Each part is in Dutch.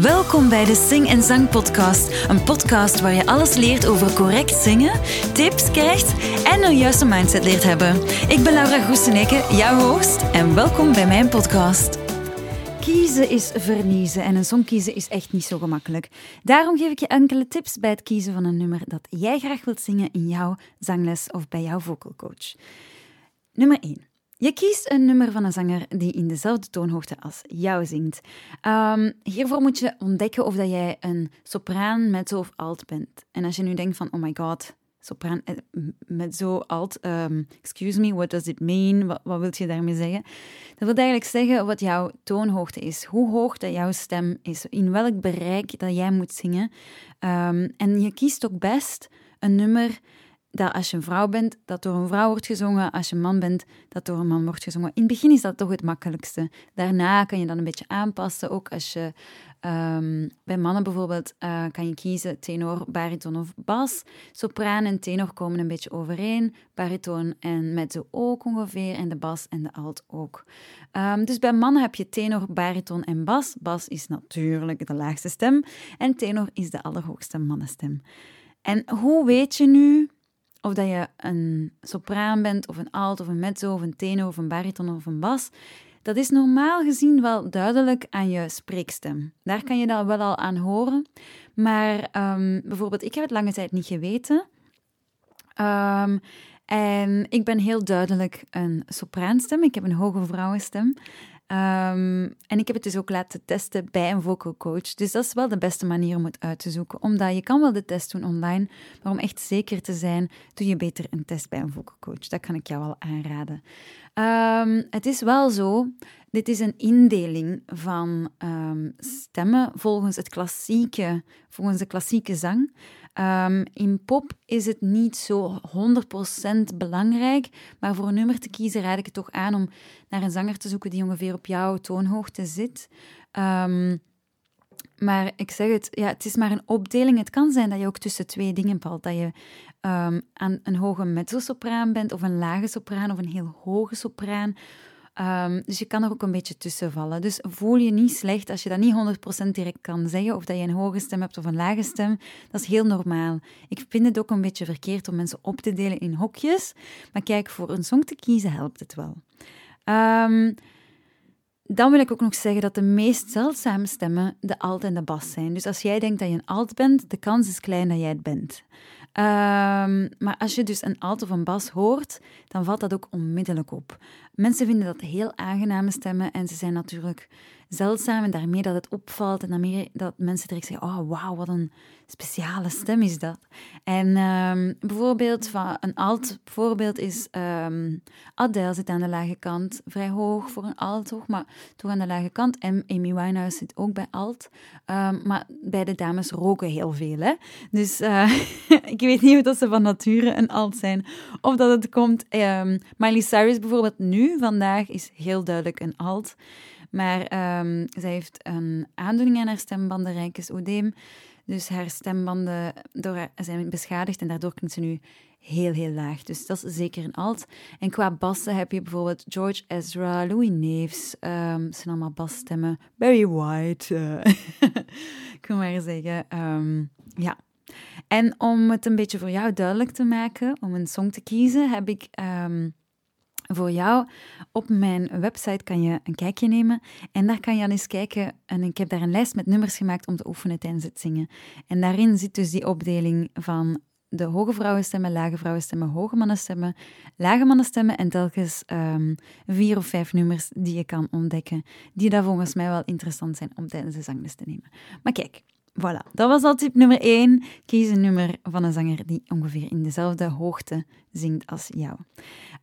Welkom bij de Sing en Zang Podcast. Een podcast waar je alles leert over correct zingen, tips krijgt en een juiste mindset leert hebben. Ik ben Laura Goeseneke, jouw host, en welkom bij mijn podcast. Kiezen is verliezen en een song kiezen is echt niet zo gemakkelijk. Daarom geef ik je enkele tips bij het kiezen van een nummer dat jij graag wilt zingen in jouw zangles of bij jouw vocal coach. Nummer 1. Je kiest een nummer van een zanger die in dezelfde toonhoogte als jou zingt. Um, hiervoor moet je ontdekken of dat jij een sopraan, mezzo of alt bent. En als je nu denkt van, oh my god, sopraan, eh, mezzo, alt, um, excuse me, what does it mean? Wat, wil je daarmee zeggen? Dat wil eigenlijk zeggen wat jouw toonhoogte is, hoe hoog dat jouw stem is, in welk bereik dat jij moet zingen. Um, en je kiest ook best een nummer dat als je een vrouw bent, dat door een vrouw wordt gezongen. Als je een man bent, dat door een man wordt gezongen. In het begin is dat toch het makkelijkste. Daarna kan je dan een beetje aanpassen. Ook als je um, bij mannen bijvoorbeeld uh, kan je kiezen tenor, bariton of bas. Sopraan en tenor komen een beetje overeen. Bariton en mezzo ook ongeveer. En de bas en de alt ook. Um, dus bij mannen heb je tenor, bariton en bas. Bas is natuurlijk de laagste stem. En tenor is de allerhoogste mannenstem. En hoe weet je nu of dat je een sopraan bent, of een alt, of een mezzo, of een tenor, of een bariton, of een bas, dat is normaal gezien wel duidelijk aan je spreekstem. Daar kan je dat wel al aan horen. Maar um, bijvoorbeeld, ik heb het lange tijd niet geweten. Um, en ik ben heel duidelijk een sopraanstem. Ik heb een hoge vrouwenstem. Um, en ik heb het dus ook laten testen bij een vocal coach. Dus dat is wel de beste manier om het uit te zoeken. Omdat je kan wel de test doen online, maar om echt zeker te zijn, doe je beter een test bij een vocal coach. Dat kan ik jou wel aanraden. Um, het is wel zo, dit is een indeling van um, stemmen volgens, het klassieke, volgens de klassieke zang. Um, in pop is het niet zo 100% belangrijk, maar voor een nummer te kiezen raad ik het toch aan om naar een zanger te zoeken die ongeveer op jouw toonhoogte zit. Um, maar ik zeg het, ja, het is maar een opdeling. Het kan zijn dat je ook tussen twee dingen valt. Dat je aan een hoge mezzosopraan bent, of een lage sopraan, of een heel hoge sopraan. Um, dus je kan er ook een beetje tussen vallen. Dus voel je niet slecht als je dat niet 100% direct kan zeggen, of dat je een hoge stem hebt of een lage stem. Dat is heel normaal. Ik vind het ook een beetje verkeerd om mensen op te delen in hokjes. Maar kijk, voor een song te kiezen helpt het wel. Um, dan wil ik ook nog zeggen dat de meest zeldzame stemmen de alt en de bas zijn. Dus als jij denkt dat je een alt bent, de kans is klein dat jij het bent. Um, maar als je dus een alt of een bas hoort, dan valt dat ook onmiddellijk op. Mensen vinden dat heel aangename stemmen en ze zijn natuurlijk zeldzaam en daarmee dat het opvalt en daarmee dat mensen direct zeggen, oh wauw, wat een speciale stem is dat. En um, bijvoorbeeld, van een alt voorbeeld is um, Adele zit aan de lage kant, vrij hoog voor een alt, toch, maar toch aan de lage kant. En Amy Winehouse zit ook bij alt, um, maar beide dames roken heel veel, hè. Dus uh, ik weet niet of ze van nature een alt zijn, of dat het komt. Miley Cyrus bijvoorbeeld nu, vandaag, is heel duidelijk een alt. Maar um, zij heeft een aandoening aan haar stembanden, rijkes oedeem. Dus haar stembanden door zijn beschadigd en daardoor klinkt ze nu heel, heel laag. Dus dat is zeker een alt. En qua bassen heb je bijvoorbeeld George Ezra, Louis Neefs. Um, zijn allemaal basstemmen. Barry White. Uh, ik wil maar zeggen. Um, ja. En om het een beetje voor jou duidelijk te maken, om een song te kiezen, heb ik voor jou. Op mijn website kan je een kijkje nemen en daar kan je dan eens kijken. En ik heb daar een lijst met nummers gemaakt om te oefenen tijdens het zingen. En daarin zit dus die opdeling van de hoge vrouwenstemmen, lage vrouwenstemmen, hoge mannenstemmen, lage mannenstemmen en telkens um, vier of vijf nummers die je kan ontdekken, die daar volgens mij wel interessant zijn om tijdens de zangles te nemen. Maar kijk, Voilà, dat was al tip nummer 1. Kies een nummer van een zanger die ongeveer in dezelfde hoogte zingt als jou.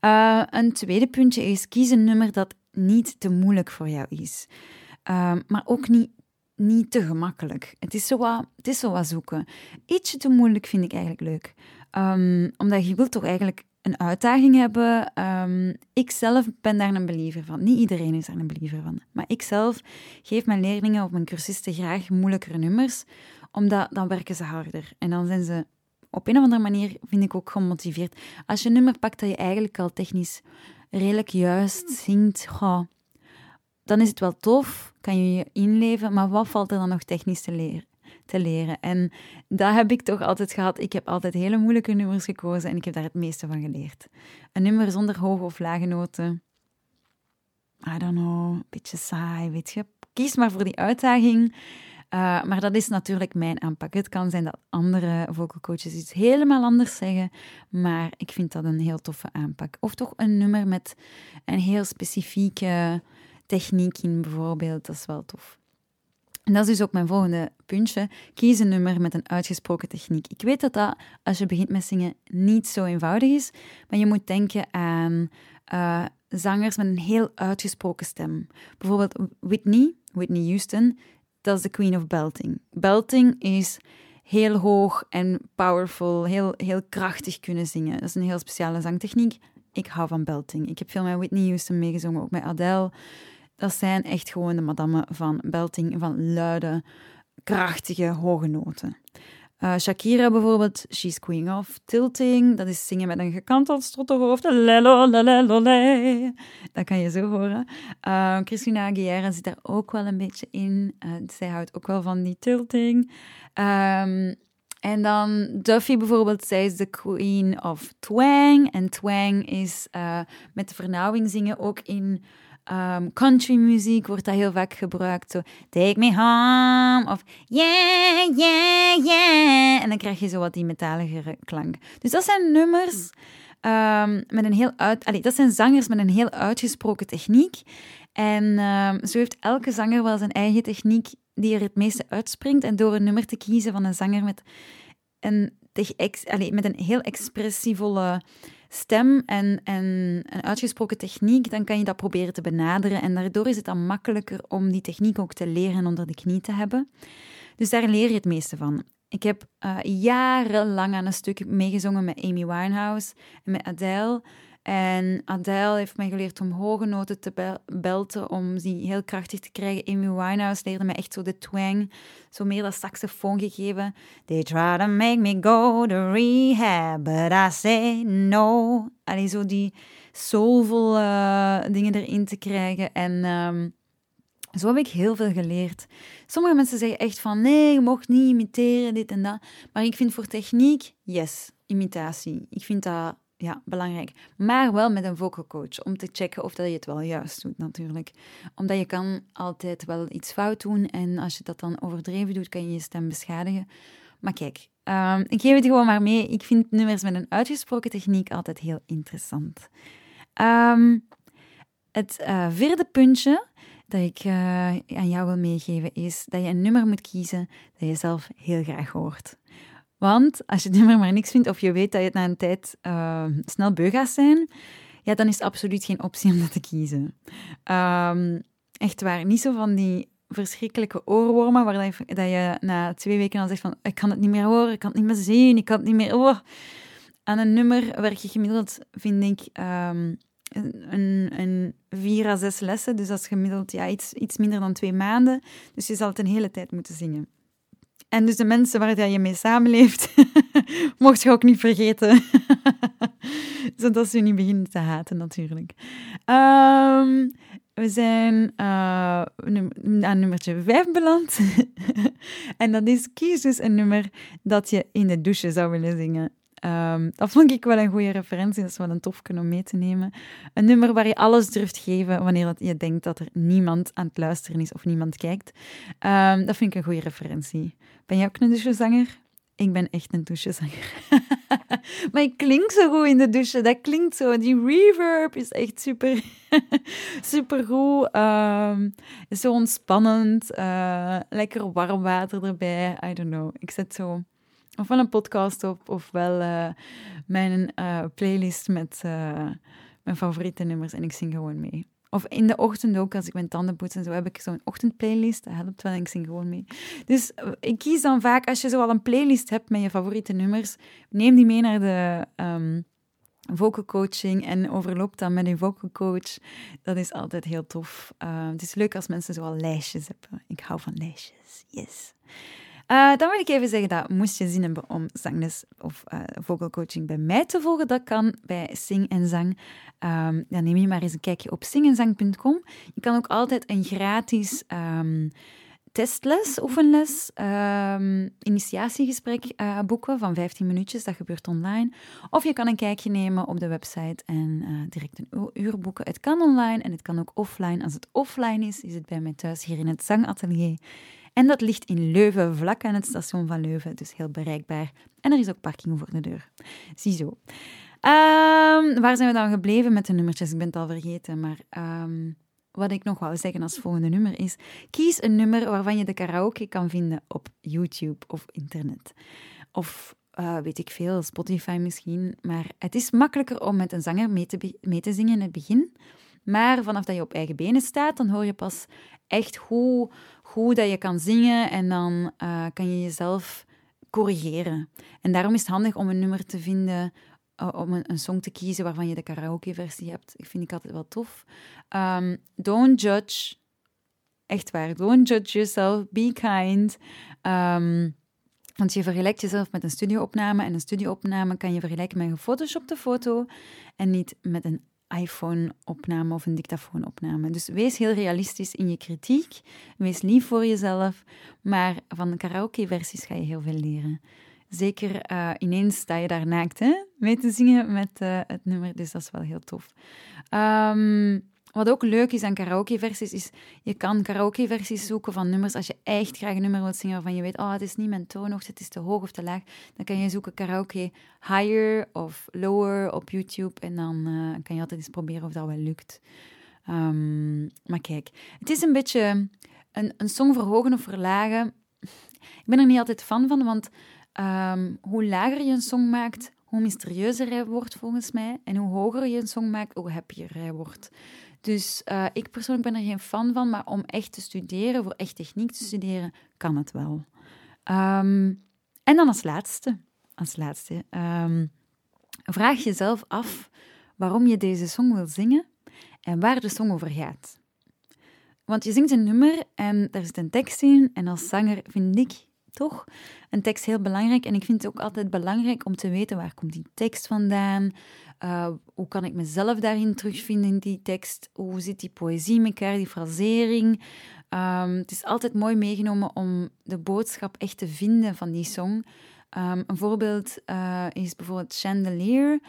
Uh, een tweede puntje is, kies een nummer dat niet te moeilijk voor jou is. Uh, maar ook niet, niet te gemakkelijk. Het is, zo wat, het is zo zoeken. Ietsje te moeilijk vind ik eigenlijk leuk. Um, omdat je wilt toch eigenlijk een uitdaging hebben. Um, ik zelf ben daar een believer van. Niet iedereen is daar een believer van. Maar ik zelf geef mijn leerlingen of mijn cursisten graag moeilijkere nummers, omdat dan werken ze harder. En dan zijn ze op een of andere manier, vind ik ook gemotiveerd. Als je een nummer pakt dat je eigenlijk al technisch redelijk juist zingt, dan is het wel tof, kan je je inleven, maar wat valt er dan nog technisch te leren? Te leren. En dat heb ik toch altijd gehad. Ik heb altijd hele moeilijke nummers gekozen en ik heb daar het meeste van geleerd. Een nummer zonder hoge of lage noten. I don't know, een beetje saai, weet je. Kies maar voor die uitdaging. Uh, maar dat is natuurlijk mijn aanpak. Het kan zijn dat andere vocal coaches iets helemaal anders zeggen, maar ik vind dat een heel toffe aanpak. Of toch een nummer met een heel specifieke techniek in, bijvoorbeeld. Dat is wel tof. En dat is dus ook mijn volgende puntje. Kies een nummer met een uitgesproken techniek. Ik weet dat dat, als je begint met zingen, niet zo eenvoudig is. Maar je moet denken aan uh, zangers met een heel uitgesproken stem. Bijvoorbeeld Whitney, Whitney Houston, dat is de queen of belting. Belting is heel hoog en powerful, heel, heel krachtig kunnen zingen. Dat is een heel speciale zangtechniek. Ik hou van belting. Ik heb veel met Whitney Houston meegezongen, ook met Adele. Dat zijn echt gewoon de madammen van belting, van luide, krachtige, hoge noten. Uh, Shakira bijvoorbeeld, She's Queen of Tilting. Dat is zingen met een gekanteld strottenhoofd. Dat kan je zo horen. Uh, Christina Aguilera zit daar ook wel een beetje in. Uh, zij houdt ook wel van die tilting. Um, en dan Duffy bijvoorbeeld, zij is de queen of twang. En twang is met de vernauwing zingen ook in um, country muziek wordt dat heel vaak gebruikt. Zo, take me home, of yeah, yeah, yeah. En dan krijg je zo wat die metaligere klank. Dus dat zijn nummers um, met een heel uit... Dat zijn zangers met een heel uitgesproken techniek. En um, zo heeft elke zanger wel zijn eigen techniek die er het meeste uitspringt. En door een nummer te kiezen van een zanger met een, met een heel expressievolle stem en, en een uitgesproken techniek, dan kan je dat proberen te benaderen. En daardoor is het dan makkelijker om die techniek ook te leren en onder de knie te hebben. Dus daar leer je het meeste van. Ik heb uh, jarenlang aan een stuk meegezongen met Amy Winehouse en met Adele. En Adele heeft mij geleerd om hoge noten te belten, om die heel krachtig te krijgen. Amy Winehouse leerde mij echt zo de twang, zo meer dat saxofoon gegeven. They try to make me go to rehab, but I say no. Allee, zo die soulful uh, dingen erin te krijgen. En um, zo heb ik heel veel geleerd. Sommige mensen zeggen echt van, nee, je mocht niet imiteren, dit en dat. Maar ik vind voor techniek, yes, imitatie. Ik vind dat ja, belangrijk. Maar wel met een vocal coach, om te checken of dat je het wel juist doet natuurlijk. Omdat je kan altijd wel iets fout doen en als je dat dan overdreven doet, kan je je stem beschadigen. Maar kijk, um, ik geef het gewoon maar mee. Ik vind nummers met een uitgesproken techniek altijd heel interessant. Um, het uh, vierde puntje dat ik uh, aan jou wil meegeven is dat je een nummer moet kiezen dat je zelf heel graag hoort. Want als je het nummer maar niks vindt of je weet dat je het na een tijd uh, snel beu gaat zijn, ja, dan is het absoluut geen optie om dat te kiezen. Um, echt waar, niet zo van die verschrikkelijke oorwormen waar dat je, na twee weken al zegt van ik kan het niet meer horen, ik kan het niet meer zien, ik kan het niet meer... Oh. Aan een nummer werk je gemiddeld, vind ik, um, een, een vier à zes lessen. Dus dat is gemiddeld ja, iets, iets minder dan twee maanden. Dus je zal het een hele tijd moeten zingen. En dus de mensen waar je mee samenleeft, mocht je ook niet vergeten. Zodat ze niet beginnen te haten, natuurlijk. Um, we zijn uh, aan nummertje 5 beland. en dat is kies dus een nummer dat je in de douche zou willen zingen. Um, dat vond ik wel een goede referentie. Dat is wel een tof om mee te nemen. Een nummer waar je alles durft geven wanneer je denkt dat er niemand aan het luisteren is of niemand kijkt. Um, dat vind ik een goede referentie. Ben jij ook een douchezanger? Ik ben echt een douchezanger. maar ik klink zo goed in de douche. Dat klinkt zo. Die reverb is echt super, super goed. Um, zo ontspannend. Uh, lekker warm water erbij. I don't know. Ik zet zo ofwel een podcast op, ofwel uh, mijn uh, playlist met uh, mijn favoriete nummers en ik zing gewoon mee. Of in de ochtend ook, als ik mijn tanden poets en zo, heb ik zo'n ochtendplaylist. Dat helpt wel en ik zing gewoon mee. Dus ik kies dan vaak, als je zo al een playlist hebt met je favoriete nummers, neem die mee naar de um, vocal coaching en overloop dan met een vocal coach. Dat is altijd heel tof. Het is leuk als mensen zo al lijstjes hebben. Ik hou van lijstjes, yes. Uh, dan wil ik even zeggen dat moest je zin hebben om zangles of uh, vocalcoaching bij mij te volgen, dat kan bij Sing en Zang. Um, dan neem je maar eens een kijkje op singenzang.com. Je kan ook altijd een gratis um, testles, oefenles, um, initiatiegesprek uh, boeken van 15 minuutjes. Dat gebeurt online. Of je kan een kijkje nemen op de website en direct een uur boeken. Het kan online en het kan ook offline. Als het offline is, is het bij mij thuis hier in het zangatelier. En dat ligt in Leuven, vlak aan het station van Leuven, dus heel bereikbaar. En er is ook parking voor de deur. Ziezo. Um, waar zijn we dan gebleven met de nummertjes? Ik ben het al vergeten, maar um, wat ik nog wou zeggen als volgende nummer is: kies een nummer waarvan je de karaoke kan vinden op YouTube of internet. Of uh, weet ik veel, Spotify misschien. Maar het is makkelijker om met een zanger mee te, mee te zingen in het begin. Maar vanaf dat je op eigen benen staat, dan hoor je pas echt hoe, hoe dat je kan zingen en dan uh, kan je jezelf corrigeren. En daarom is het handig om een nummer te vinden uh, om een, een, song te kiezen waarvan je de karaoke-versie hebt. Ik vind ik altijd wel tof. Um, don't judge. Echt waar. Don't judge yourself. Be kind. Um, want je vergelijkt jezelf met een studioopname. En een studioopname kan je vergelijken met een gefotoshopte foto. En niet met een iPhone-opname of een dictafoon-opname. Dus wees heel realistisch in je kritiek. Wees lief voor jezelf. Maar van de karaoke-versies ga je heel veel leren. Zeker uh, ineens sta je daar naakt hè, mee te zingen met uh, het nummer, dus dat is wel heel tof. Um, wat ook leuk is aan karaoke-versies, is je kan karaoke-versies zoeken van nummers. Als je echt graag een nummer wilt zingen waarvan je weet, oh, het is niet mijn toon of het is te hoog of te laag, dan kan je zoeken karaoke higher of lower op YouTube en dan uh, kan je altijd eens proberen of dat wel lukt. Um, maar kijk, het is een beetje een, een song verhogen of verlagen. Ik ben er niet altijd fan van, want um, hoe lager je een song maakt, hoe mysterieuzer hij wordt volgens mij. En hoe hoger je een song maakt, hoe happier hij wordt. Dus uh, ik persoonlijk ben er geen fan van, maar om echt te studeren, voor echt techniek te studeren, kan het wel. Um, en dan als laatste, als laatste um, vraag jezelf af waarom je deze song wil zingen en waar de song over gaat. Want je zingt een nummer en daar zit een tekst in. En als zanger vind ik toch een tekst heel belangrijk. En ik vind het ook altijd belangrijk om te weten waar komt die tekst vandaan. Uh, hoe kan ik mezelf daarin terugvinden in die tekst? Hoe zit die poëzie met elkaar, die frasering? Um, het is altijd mooi meegenomen om de boodschap echt te vinden van die song. Um, een voorbeeld uh, is bijvoorbeeld Chandelier.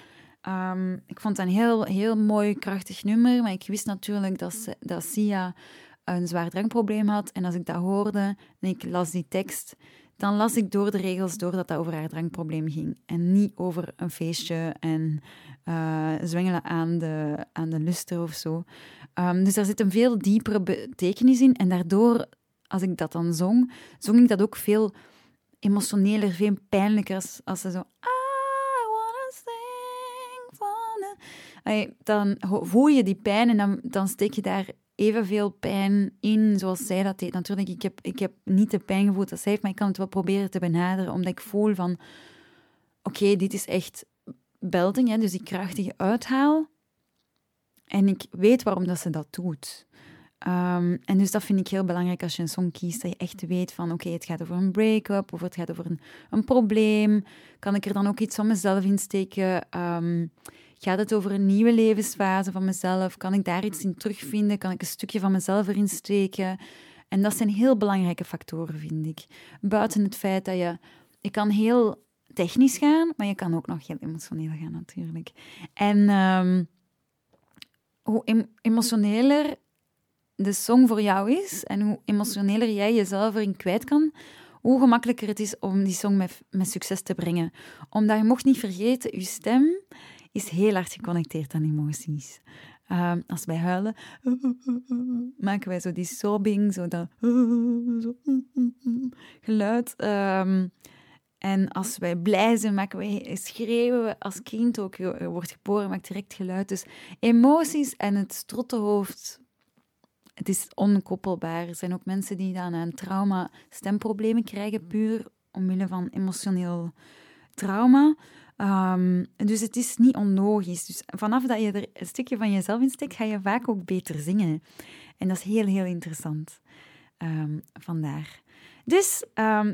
Um, ik vond het een heel, heel mooi, krachtig nummer, maar ik wist natuurlijk dat, dat Sia een zwaar drankprobleem had. En als ik dat hoorde en ik las die tekst, dan las ik door de regels door dat dat over haar drankprobleem ging. En niet over een feestje en uh, zwengelen aan de, aan de luster of zo. Um, dus daar zit een veel diepere betekenis in. En daardoor, als ik dat dan zong, zong ik dat ook veel emotioneler, veel pijnlijker. Als, als ze zo... Dan voel je die pijn en dan, dan steek je daar evenveel pijn in zoals zij dat deed. Natuurlijk, ik heb, ik heb niet de pijn gevoeld dat zij heeft, maar ik kan het wel proberen te benaderen, omdat ik voel van, oké, dit is echt belting, hè, dus die krachtige uithaal. En ik weet waarom dat ze dat doet. Um, en dus dat vind ik heel belangrijk als je een song kiest, dat je echt weet van oké, het gaat over een break-up of het gaat over een, een probleem. Kan ik er dan ook iets van mezelf in steken? Um, Gaat het over een nieuwe levensfase van mezelf? Kan ik daar iets in terugvinden? Kan ik een stukje van mezelf erin steken? En dat zijn heel belangrijke factoren, vind ik. Buiten het feit dat je... Je kan heel technisch gaan, maar je kan ook nog heel emotioneel gaan, natuurlijk. En um, hoe emotioneler de song voor jou is en hoe emotioneler jij jezelf erin kwijt kan, hoe gemakkelijker het is om die song met, met succes te brengen. Omdat je mocht niet vergeten, je stem is heel hard geconnecteerd aan emoties. Um, als wij huilen, maken wij zo die sobbing, zo dat geluid. Um, en als wij blij zijn, maken wij, schreeuwen we als kind ook. Wordt geboren, maakt direct geluid. Dus emoties en het strottenhoofd, het is onkoppelbaar. Er zijn ook mensen die dan aan trauma stemproblemen krijgen, puur omwille van emotioneel trauma. Um, dus het is niet onlogisch. Dus vanaf dat je er een stukje van jezelf in steekt, ga je vaak ook beter zingen. En dat is heel, heel interessant. Um, vandaar. Dus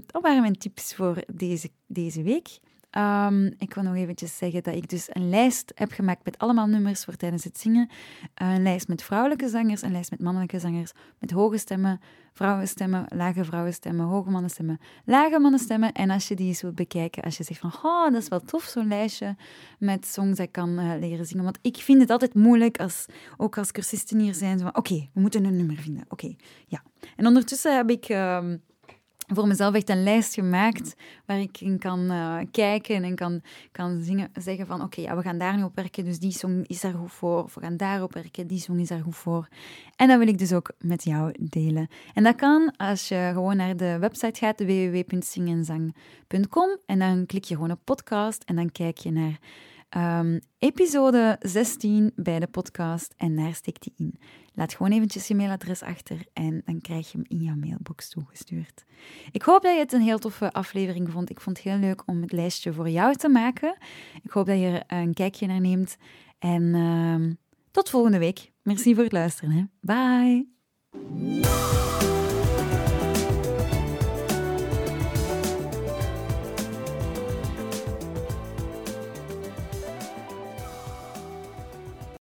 dat waren mijn tips voor deze, deze week. Um, ik wil nog eventjes zeggen dat ik dus een lijst heb gemaakt met allemaal nummers voor tijdens het zingen. Een lijst met vrouwelijke zangers, een lijst met mannelijke zangers, met hoge stemmen, vrouwenstemmen, lage vrouwenstemmen, hoge mannenstemmen, lage mannenstemmen. En als je die eens wilt bekijken, als je zegt van, oh, dat is wel tof, zo'n lijstje met songs dat ik kan uh, leren zingen. Want ik vind het altijd moeilijk, als, ook als cursisten hier zijn, van, oké, we moeten een nummer vinden. Oké, ja. En ondertussen heb ik... Uh, voor mezelf echt een lijst gemaakt waar ik in kan uh, kijken en kan, kan zingen, zeggen van oké, ja, we gaan daar nu op werken, dus die song is daar goed voor. Of we gaan daarop werken, die song is daar goed voor. En dat wil ik dus ook met jou delen. En dat kan als je gewoon naar de website gaat, www.zingenzang.com en dan klik je gewoon op podcast en dan kijk je naar um, episode 16 bij de podcast en daar steekt die in. Laat gewoon eventjes je mailadres achter en dan krijg je hem in jouw mailbox toegestuurd. Ik hoop dat je het een heel toffe aflevering vond. Ik vond het heel leuk om het lijstje voor jou te maken. Ik hoop dat je er een kijkje naar neemt. En uh, tot volgende week. Merci voor het luisteren. Bye!